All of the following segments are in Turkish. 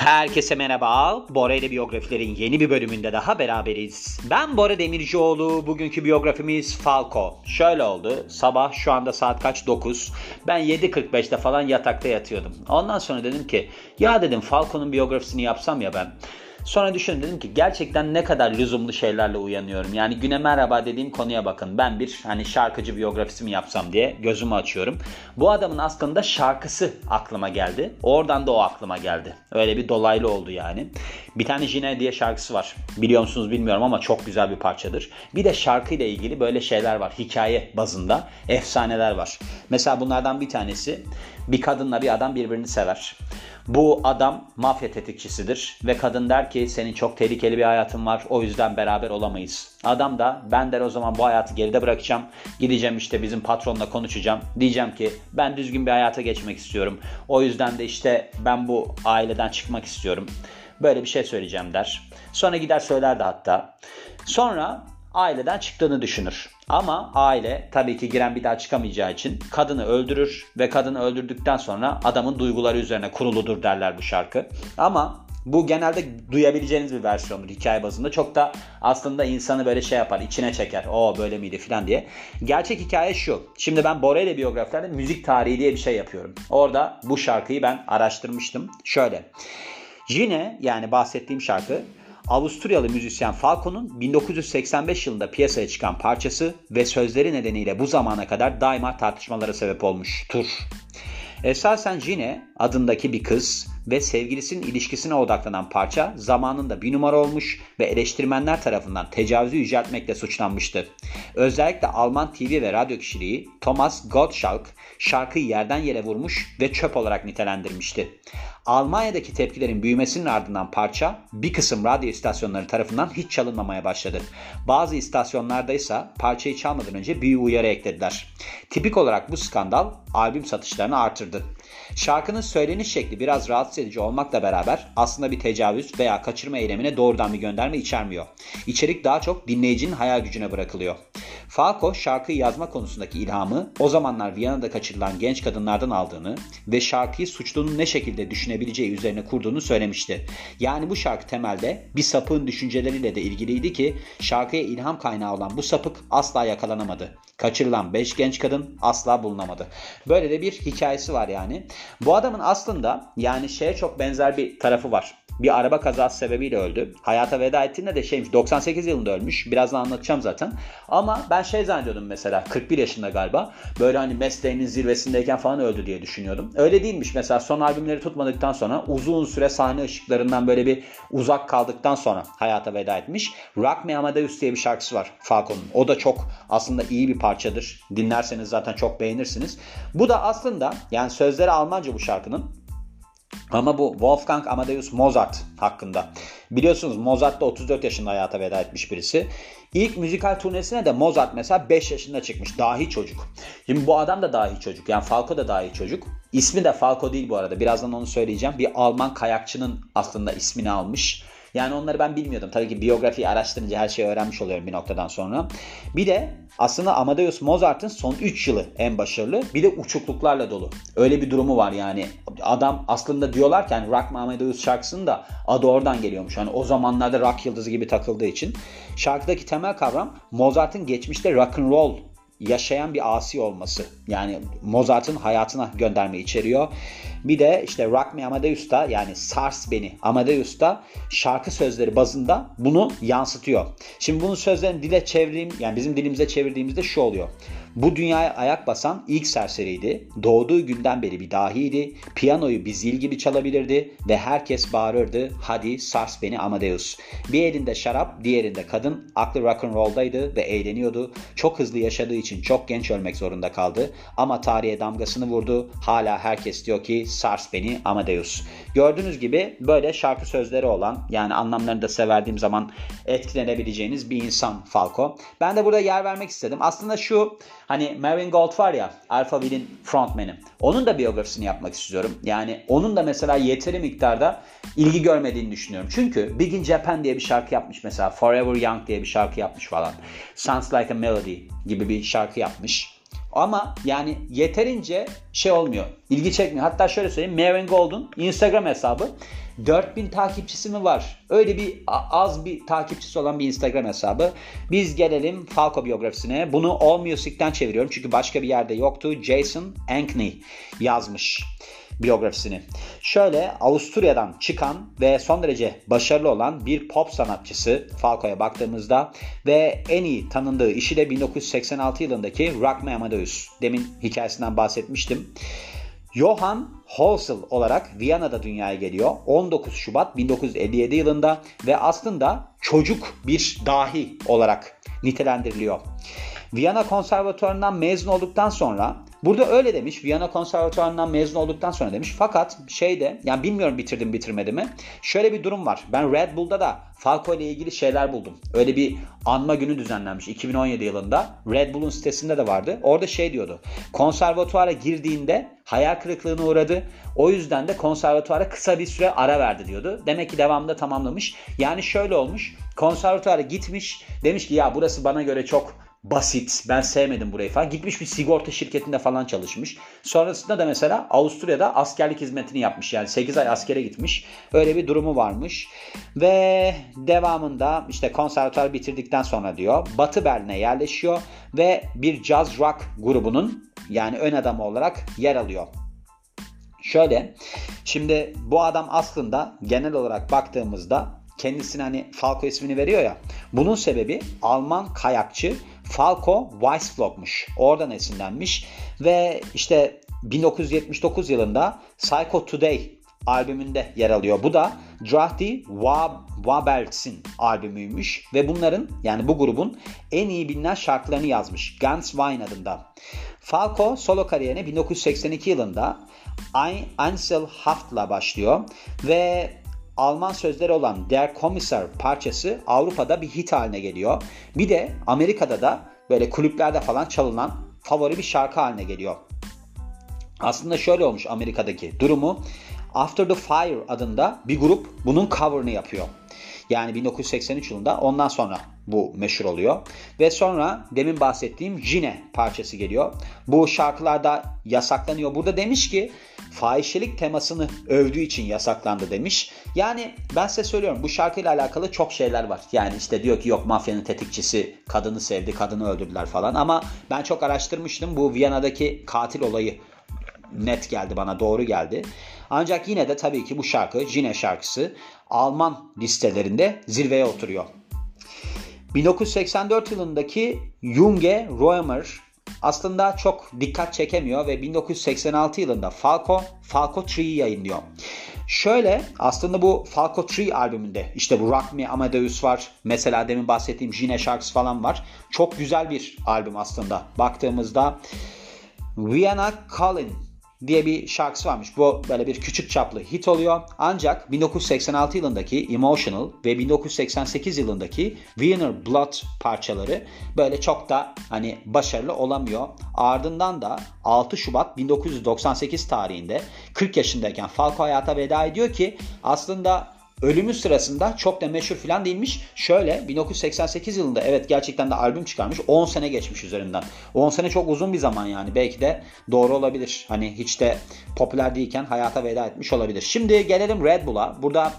Herkese merhaba. Bora ile biyografilerin yeni bir bölümünde daha beraberiz. Ben Bora Demircioğlu. Bugünkü biyografimiz Falco. Şöyle oldu. Sabah şu anda saat kaç? 9. Ben 7.45'te falan yatakta yatıyordum. Ondan sonra dedim ki ya dedim Falco'nun biyografisini yapsam ya ben. Sonra düşündüm dedim ki gerçekten ne kadar lüzumlu şeylerle uyanıyorum. Yani güne merhaba dediğim konuya bakın. Ben bir hani şarkıcı biyografisi mi yapsam diye gözümü açıyorum. Bu adamın aslında şarkısı aklıma geldi. Oradan da o aklıma geldi. Öyle bir dolaylı oldu yani. Bir tane Jine diye şarkısı var. Biliyor musunuz bilmiyorum ama çok güzel bir parçadır. Bir de şarkıyla ilgili böyle şeyler var. Hikaye bazında efsaneler var. Mesela bunlardan bir tanesi bir kadınla bir adam birbirini sever. Bu adam mafya tetikçisidir ve kadın der ki senin çok tehlikeli bir hayatın var o yüzden beraber olamayız. Adam da ben der o zaman bu hayatı geride bırakacağım. Gideceğim işte bizim patronla konuşacağım. Diyeceğim ki ben düzgün bir hayata geçmek istiyorum. O yüzden de işte ben bu aileden çıkmak istiyorum. Böyle bir şey söyleyeceğim der. Sonra gider söyler de hatta. Sonra aileden çıktığını düşünür. Ama aile tabii ki giren bir daha çıkamayacağı için kadını öldürür ve kadını öldürdükten sonra adamın duyguları üzerine kuruludur derler bu şarkı. Ama bu genelde duyabileceğiniz bir versiyondur hikaye bazında. Çok da aslında insanı böyle şey yapar, içine çeker. O böyle miydi falan diye. Gerçek hikaye şu. Şimdi ben Bora ile biyografilerde müzik tarihi diye bir şey yapıyorum. Orada bu şarkıyı ben araştırmıştım. Şöyle. Yine yani bahsettiğim şarkı Avusturyalı müzisyen Falco'nun 1985 yılında piyasaya çıkan parçası ve sözleri nedeniyle bu zamana kadar daima tartışmalara sebep olmuştur. Esasen Gine adındaki bir kız ve sevgilisinin ilişkisine odaklanan parça zamanında bir numara olmuş ve eleştirmenler tarafından tecavüzü yüceltmekle suçlanmıştı. Özellikle Alman TV ve radyo kişiliği Thomas Gottschalk şarkıyı yerden yere vurmuş ve çöp olarak nitelendirmişti. Almanya'daki tepkilerin büyümesinin ardından parça bir kısım radyo istasyonları tarafından hiç çalınmamaya başladı. Bazı istasyonlarda ise parçayı çalmadan önce bir uyarı eklediler. Tipik olarak bu skandal albüm satışlarını artırdı. Şarkının söyleniş şekli biraz rahatsız edici olmakla beraber aslında bir tecavüz veya kaçırma eylemine doğrudan bir gönderme içermiyor. İçerik daha çok dinleyicinin hayal gücüne bırakılıyor. Falco şarkıyı yazma konusundaki ilhamı o zamanlar Viyana'da kaçırılan genç kadınlardan aldığını ve şarkıyı suçlunun ne şekilde düşünebileceği üzerine kurduğunu söylemişti. Yani bu şarkı temelde bir sapığın düşünceleriyle de ilgiliydi ki şarkıya ilham kaynağı olan bu sapık asla yakalanamadı. Kaçırılan 5 genç kadın asla bulunamadı. Böyle de bir hikayesi var yani. Bu adamın aslında yani şeye çok benzer bir tarafı var bir araba kazası sebebiyle öldü. Hayata veda ettiğinde de şeymiş 98 yılında ölmüş. Birazdan anlatacağım zaten. Ama ben şey zannediyordum mesela 41 yaşında galiba. Böyle hani mesleğinin zirvesindeyken falan öldü diye düşünüyordum. Öyle değilmiş. Mesela son albümleri tutmadıktan sonra uzun süre sahne ışıklarından böyle bir uzak kaldıktan sonra hayata veda etmiş. Rock Me Amadeus diye bir şarkısı var Falco'nun. O da çok aslında iyi bir parçadır. Dinlerseniz zaten çok beğenirsiniz. Bu da aslında yani sözleri Almanca bu şarkının. Ama bu Wolfgang Amadeus Mozart hakkında. Biliyorsunuz Mozart da 34 yaşında hayata veda etmiş birisi. İlk müzikal turnesine de Mozart mesela 5 yaşında çıkmış. Dahi çocuk. Şimdi bu adam da dahi çocuk. Yani Falco da dahi çocuk. İsmi de Falco değil bu arada. Birazdan onu söyleyeceğim. Bir Alman kayakçının aslında ismini almış. Yani onları ben bilmiyordum. Tabii ki biyografiyi araştırınca her şeyi öğrenmiş oluyorum bir noktadan sonra. Bir de aslında Amadeus Mozart'ın son 3 yılı en başarılı. Bir de uçukluklarla dolu. Öyle bir durumu var yani. Adam aslında diyorlar ki hani Rock Amadeus şarkısının da adı oradan geliyormuş. Hani o zamanlarda rock yıldızı gibi takıldığı için. Şarkıdaki temel kavram Mozart'ın geçmişte rock and roll yaşayan bir asi olması. Yani Mozart'ın hayatına gönderme içeriyor. Bir de işte Rock Me Amadeus'ta yani Sars Beni Amadeus'ta şarkı sözleri bazında bunu yansıtıyor. Şimdi bunun sözlerini dile çevireyim yani bizim dilimize çevirdiğimizde şu oluyor. Bu dünyaya ayak basan ilk serseriydi. Doğduğu günden beri bir dahiydi. Piyanoyu bir zil gibi çalabilirdi ve herkes bağırırdı. Hadi sars beni Amadeus. Bir elinde şarap, diğerinde kadın. Aklı rock and roll'daydı ve eğleniyordu. Çok hızlı yaşadığı için çok genç ölmek zorunda kaldı. Ama tarihe damgasını vurdu. Hala herkes diyor ki sars beni Amadeus. Gördüğünüz gibi böyle şarkı sözleri olan yani anlamlarını da severdiğim zaman etkilenebileceğiniz bir insan Falco. Ben de burada yer vermek istedim. Aslında şu Hani Marvin Gold var ya Alphaville'in frontman'i. Onun da biyografisini yapmak istiyorum. Yani onun da mesela yeteri miktarda ilgi görmediğini düşünüyorum. Çünkü Big in Japan diye bir şarkı yapmış mesela. Forever Young diye bir şarkı yapmış falan. Sounds Like a Melody gibi bir şarkı yapmış. Ama yani yeterince şey olmuyor. ilgi çekmiyor. Hatta şöyle söyleyeyim. Maren Gold'un Instagram hesabı 4000 takipçisi mi var? Öyle bir az bir takipçisi olan bir Instagram hesabı. Biz gelelim Falco biyografisine. Bunu AllMusic'ten çeviriyorum. Çünkü başka bir yerde yoktu. Jason Ankney yazmış biyografisini. Şöyle Avusturya'dan çıkan ve son derece başarılı olan bir pop sanatçısı Falco'ya baktığımızda ve en iyi tanındığı işi de 1986 yılındaki Rock Me Amadeus. Demin hikayesinden bahsetmiştim. Johann Holsel olarak Viyana'da dünyaya geliyor. 19 Şubat 1957 yılında ve aslında çocuk bir dahi olarak nitelendiriliyor. Viyana Konservatuvarı'ndan mezun olduktan sonra Burada öyle demiş. Viyana Konservatuvarı'ndan mezun olduktan sonra demiş. Fakat şeyde yani bilmiyorum bitirdim bitirmedi mi. Şöyle bir durum var. Ben Red Bull'da da Falco ile ilgili şeyler buldum. Öyle bir anma günü düzenlenmiş 2017 yılında. Red Bull'un sitesinde de vardı. Orada şey diyordu. Konservatuvara girdiğinde hayal kırıklığına uğradı. O yüzden de konservatuvara kısa bir süre ara verdi diyordu. Demek ki devamında tamamlamış. Yani şöyle olmuş. Konservatuvara gitmiş. Demiş ki ya burası bana göre çok basit. Ben sevmedim burayı falan. Gitmiş bir sigorta şirketinde falan çalışmış. Sonrasında da mesela Avusturya'da askerlik hizmetini yapmış. Yani 8 ay askere gitmiş. Öyle bir durumu varmış. Ve devamında işte konservatuar bitirdikten sonra diyor Batı Berlin'e yerleşiyor ve bir jazz rock grubunun yani ön adamı olarak yer alıyor. Şöyle şimdi bu adam aslında genel olarak baktığımızda kendisine hani Falco ismini veriyor ya. Bunun sebebi Alman kayakçı Falco Weissflog'muş. Oradan esinlenmiş ve işte 1979 yılında Psycho Today albümünde yer alıyor. Bu da Drahti Wabeltz'in albümüymüş ve bunların yani bu grubun en iyi bilinen şarkılarını yazmış. Guns Wine adında. Falco solo kariyerine 1982 yılında Ansel Haft'la başlıyor ve Alman sözleri olan Der Kommissar parçası Avrupa'da bir hit haline geliyor. Bir de Amerika'da da böyle kulüplerde falan çalınan favori bir şarkı haline geliyor. Aslında şöyle olmuş Amerika'daki durumu. After the Fire adında bir grup bunun cover'ını yapıyor. Yani 1983 yılında ondan sonra bu meşhur oluyor. Ve sonra demin bahsettiğim Cine parçası geliyor. Bu şarkılarda yasaklanıyor. Burada demiş ki fahişelik temasını övdüğü için yasaklandı demiş. Yani ben size söylüyorum bu şarkıyla alakalı çok şeyler var. Yani işte diyor ki yok mafyanın tetikçisi kadını sevdi, kadını öldürdüler falan. Ama ben çok araştırmıştım. Bu Viyana'daki katil olayı net geldi bana doğru geldi. Ancak yine de tabii ki bu şarkı Cine şarkısı Alman listelerinde zirveye oturuyor. 1984 yılındaki Junge Roemer aslında çok dikkat çekemiyor ve 1986 yılında Falco, Falco 3'yi yayınlıyor. Şöyle aslında bu Falco 3 albümünde işte bu Rock Me Amadeus var. Mesela demin bahsettiğim Gine şarkısı falan var. Çok güzel bir albüm aslında. Baktığımızda Vienna Calling diye bir şarkısı varmış. Bu böyle bir küçük çaplı hit oluyor. Ancak 1986 yılındaki Emotional ve 1988 yılındaki Wiener Blood parçaları böyle çok da hani başarılı olamıyor. Ardından da 6 Şubat 1998 tarihinde 40 yaşındayken Falco hayata veda ediyor ki aslında ölümü sırasında çok da meşhur falan değilmiş. Şöyle 1988 yılında evet gerçekten de albüm çıkarmış. 10 sene geçmiş üzerinden. 10 sene çok uzun bir zaman yani. Belki de doğru olabilir. Hani hiç de popüler değilken hayata veda etmiş olabilir. Şimdi gelelim Red Bull'a. Burada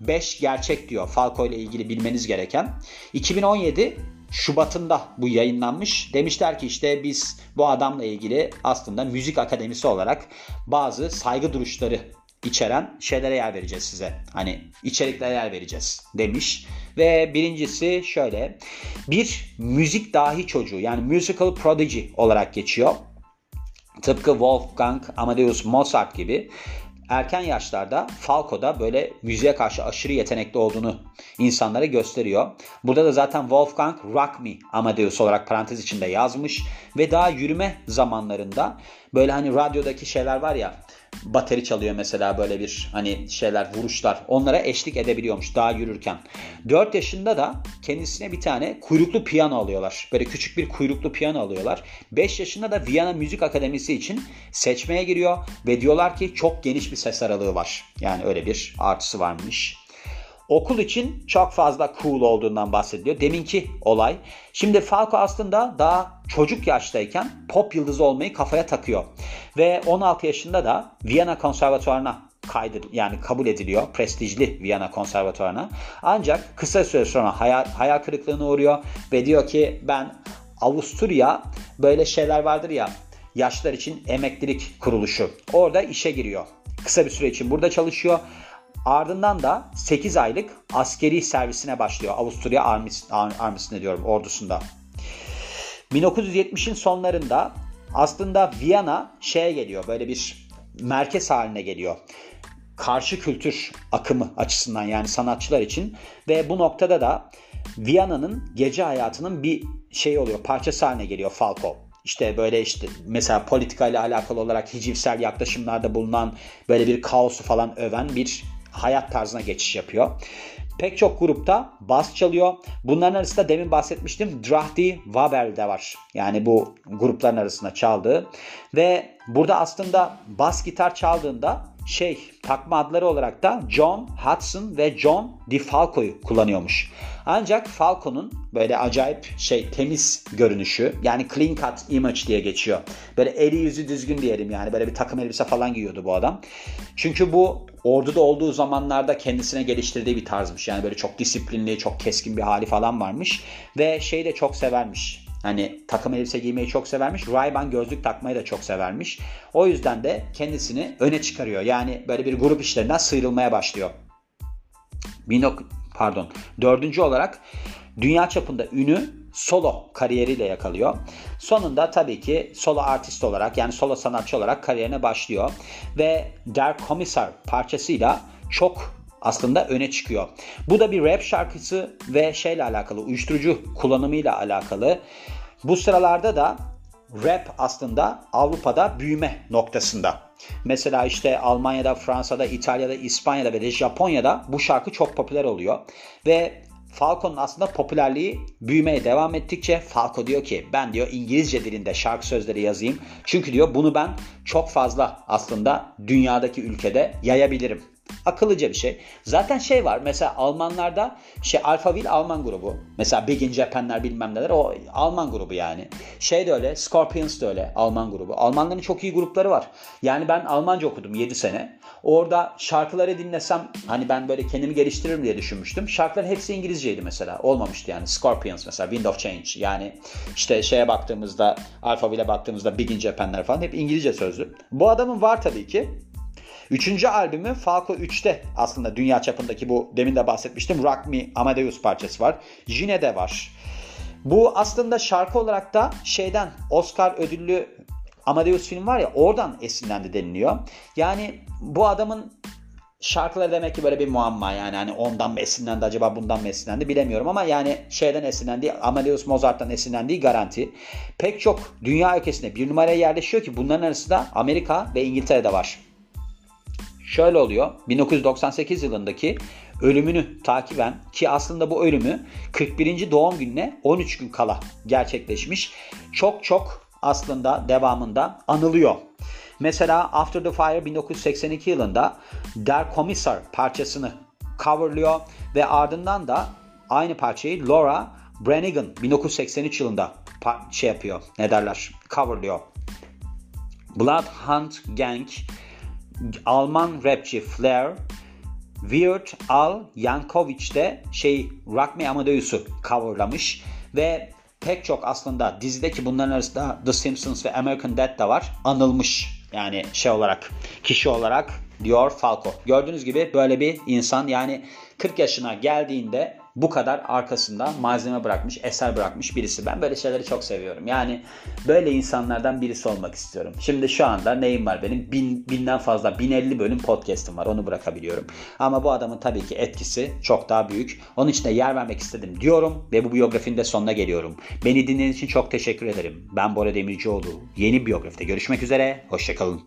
5 gerçek diyor Falco ile ilgili bilmeniz gereken. 2017 Şubat'ında bu yayınlanmış. Demişler ki işte biz bu adamla ilgili aslında müzik akademisi olarak bazı saygı duruşları içeren şeylere yer vereceğiz size. Hani içeriklere yer vereceğiz demiş. Ve birincisi şöyle. Bir müzik dahi çocuğu yani musical prodigy olarak geçiyor. Tıpkı Wolfgang Amadeus Mozart gibi erken yaşlarda Falco'da böyle müziğe karşı aşırı yetenekli olduğunu insanlara gösteriyor. Burada da zaten Wolfgang Rock Me Amadeus olarak parantez içinde yazmış ve daha yürüme zamanlarında böyle hani radyodaki şeyler var ya bateri çalıyor mesela böyle bir hani şeyler vuruşlar onlara eşlik edebiliyormuş daha yürürken. 4 yaşında da kendisine bir tane kuyruklu piyano alıyorlar. Böyle küçük bir kuyruklu piyano alıyorlar. 5 yaşında da Viyana Müzik Akademisi için seçmeye giriyor ve diyorlar ki çok geniş bir ses aralığı var. Yani öyle bir artısı varmış. Okul için çok fazla cool olduğundan bahsediliyor. Deminki olay. Şimdi Falco aslında daha çocuk yaştayken pop yıldızı olmayı kafaya takıyor. Ve 16 yaşında da Viyana Konservatuvarı'na kaydır yani kabul ediliyor prestijli Viyana Konservatuvarı'na. Ancak kısa süre sonra hayal, hayal kırıklığına uğruyor ve diyor ki ben Avusturya böyle şeyler vardır ya yaşlar için emeklilik kuruluşu. Orada işe giriyor. Kısa bir süre için burada çalışıyor. Ardından da 8 aylık askeri servisine başlıyor. Avusturya Armis, Armisi'ne diyorum ordusunda. 1970'in sonlarında aslında Viyana şeye geliyor böyle bir merkez haline geliyor. Karşı kültür akımı açısından yani sanatçılar için ve bu noktada da Viyana'nın gece hayatının bir şey oluyor parçası haline geliyor Falco. İşte böyle işte mesela politika ile alakalı olarak hicivsel yaklaşımlarda bulunan böyle bir kaosu falan öven bir hayat tarzına geçiş yapıyor. Pek çok grupta bas çalıyor. Bunların arasında demin bahsetmiştim Drahti Wabel de var. Yani bu grupların arasında çaldığı. Ve burada aslında bas gitar çaldığında şey takma adları olarak da John Hudson ve John DeFalco'yu kullanıyormuş. Ancak Falco'nun böyle acayip şey temiz görünüşü yani clean cut image diye geçiyor. Böyle eli yüzü düzgün diyelim yani böyle bir takım elbise falan giyiyordu bu adam. Çünkü bu orduda olduğu zamanlarda kendisine geliştirdiği bir tarzmış. Yani böyle çok disiplinli, çok keskin bir hali falan varmış. Ve şey de çok severmiş. Hani takım elbise giymeyi çok severmiş. Ray-Ban gözlük takmayı da çok severmiş. O yüzden de kendisini öne çıkarıyor. Yani böyle bir grup işlerinden sıyrılmaya başlıyor. Pardon. Dördüncü olarak dünya çapında ünü solo kariyeriyle yakalıyor. Sonunda tabii ki solo artist olarak yani solo sanatçı olarak kariyerine başlıyor. Ve Der Kommissar parçasıyla çok aslında öne çıkıyor. Bu da bir rap şarkısı ve şeyle alakalı, uyuşturucu kullanımıyla alakalı. Bu sıralarda da rap aslında Avrupa'da büyüme noktasında. Mesela işte Almanya'da, Fransa'da, İtalya'da, İspanya'da ve de Japonya'da bu şarkı çok popüler oluyor. Ve Falco'nun aslında popülerliği büyümeye devam ettikçe Falco diyor ki ben diyor İngilizce dilinde şarkı sözleri yazayım. Çünkü diyor bunu ben çok fazla aslında dünyadaki ülkede yayabilirim. Akıllıca bir şey. Zaten şey var mesela Almanlarda şey Alphaville Alman grubu. Mesela Big in Japan'ler bilmem neler o Alman grubu yani. Şey de öyle Scorpions da öyle Alman grubu. Almanların çok iyi grupları var. Yani ben Almanca okudum 7 sene. Orada şarkıları dinlesem hani ben böyle kendimi geliştiririm diye düşünmüştüm. Şarkıların hepsi İngilizceydi mesela. Olmamıştı yani. Scorpions mesela Wind of Change. Yani işte şeye baktığımızda Alphaville'e baktığımızda Big in Japan'ler falan hep İngilizce sözlü. Bu adamın var tabii ki. Üçüncü albümü Falco 3'te aslında dünya çapındaki bu demin de bahsetmiştim Rock Me Amadeus parçası var. Jine'de var. Bu aslında şarkı olarak da şeyden Oscar ödüllü Amadeus film var ya oradan esinlendi deniliyor. Yani bu adamın şarkıları demek ki böyle bir muamma yani hani ondan mı esinlendi acaba bundan mı esinlendi bilemiyorum ama yani şeyden esinlendi Amadeus Mozart'tan esinlendiği garanti. Pek çok dünya ülkesinde bir numaraya yerleşiyor ki bunların arasında Amerika ve İngiltere'de var. Şöyle oluyor. 1998 yılındaki ölümünü takiben ki aslında bu ölümü 41. doğum gününe 13 gün kala gerçekleşmiş. Çok çok aslında devamında anılıyor. Mesela After the Fire 1982 yılında Der Kommissar parçasını coverlıyor ve ardından da aynı parçayı Laura Branigan 1983 yılında şey yapıyor. Ne derler? Coverlıyor. Bloodhound Gang Alman rapçi Flair Weird Al Yankovic de şey Rock Me Amadeus'u coverlamış ve pek çok aslında dizideki bunların arasında The Simpsons ve American Dad da var. Anılmış yani şey olarak kişi olarak diyor Falco. Gördüğünüz gibi böyle bir insan yani 40 yaşına geldiğinde bu kadar arkasında malzeme bırakmış, eser bırakmış birisi. Ben böyle şeyleri çok seviyorum. Yani böyle insanlardan birisi olmak istiyorum. Şimdi şu anda neyim var benim? Bin, binden fazla, 1050 bölüm podcast'im var. Onu bırakabiliyorum. Ama bu adamın tabii ki etkisi çok daha büyük. Onun için de yer vermek istedim diyorum ve bu biyografinin de sonuna geliyorum. Beni dinlediğiniz için çok teşekkür ederim. Ben Bora Demircioğlu. Yeni biyografide görüşmek üzere. Hoşçakalın.